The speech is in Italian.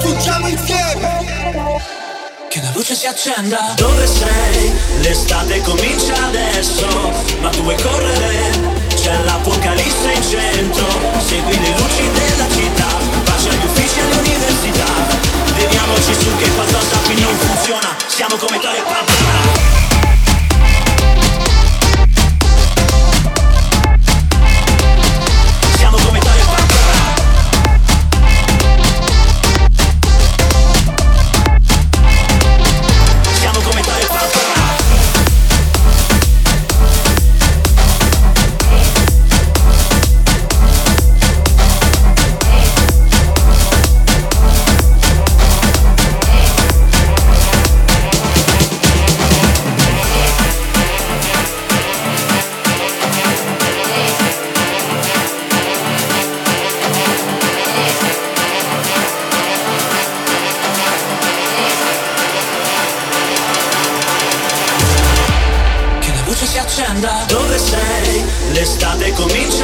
fuggiamo insieme Che la luce si accenda Dove sei? L'estate comincia adesso Ma tu vuoi correre? Siamo come